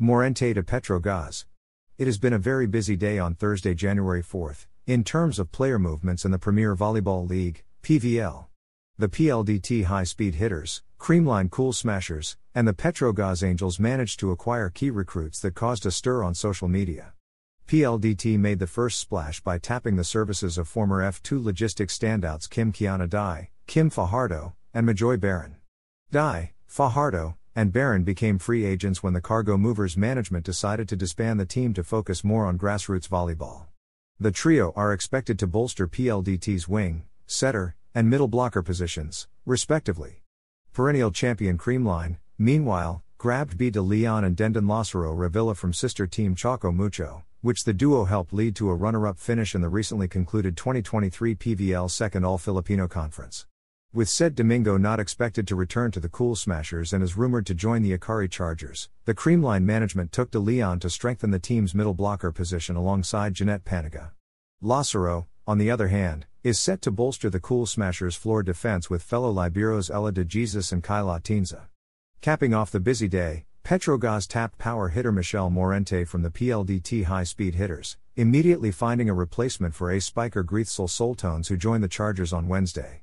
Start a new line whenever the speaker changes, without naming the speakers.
Morente to Petro Gazz. It has been a very busy day on Thursday, January 4th, in terms of player movements in the Premier Volleyball League, PVL. The PLDT high speed hitters, Creamline Cool Smashers, and the Petro Gazz Angels managed to acquire key recruits that caused a stir on social media. PLDT made the first splash by tapping the services of former F2 logistics standouts Kim Kianna Dy, Kim Fajardo, and Majoy Baron. Dy, Fajardo, and Baron became free agents when the Cargo Movers management decided to disband the team to focus more on grassroots volleyball. The trio are expected to bolster PLDT's wing, setter, and middle blocker positions, respectively. Perennial champion Creamline, meanwhile, grabbed Bea De Leon and Denden Lazaro Revilla from sister team Choco Mucho, which the duo helped lead to a runner up finish in the recently concluded 2023 PVL Second All Filipino Conference. With Ced Domingo not expected to return to the Cool Smashers and is rumored to join the Akari Chargers, the Creamline management took De Leon to strengthen the team's middle blocker position alongside Jeanette Panaga. Lazaro, on the other hand, is set to bolster the Cool Smashers' floor defense with fellow Liberos Ella de Jesus and Kyla Atienza. Capping off the busy day, Petro Gazz tapped power hitter Michelle Morente from the PLDT high speed hitters, immediately finding a replacement for ace spiker Grethcel Soltones who joined the Chargers on Wednesday.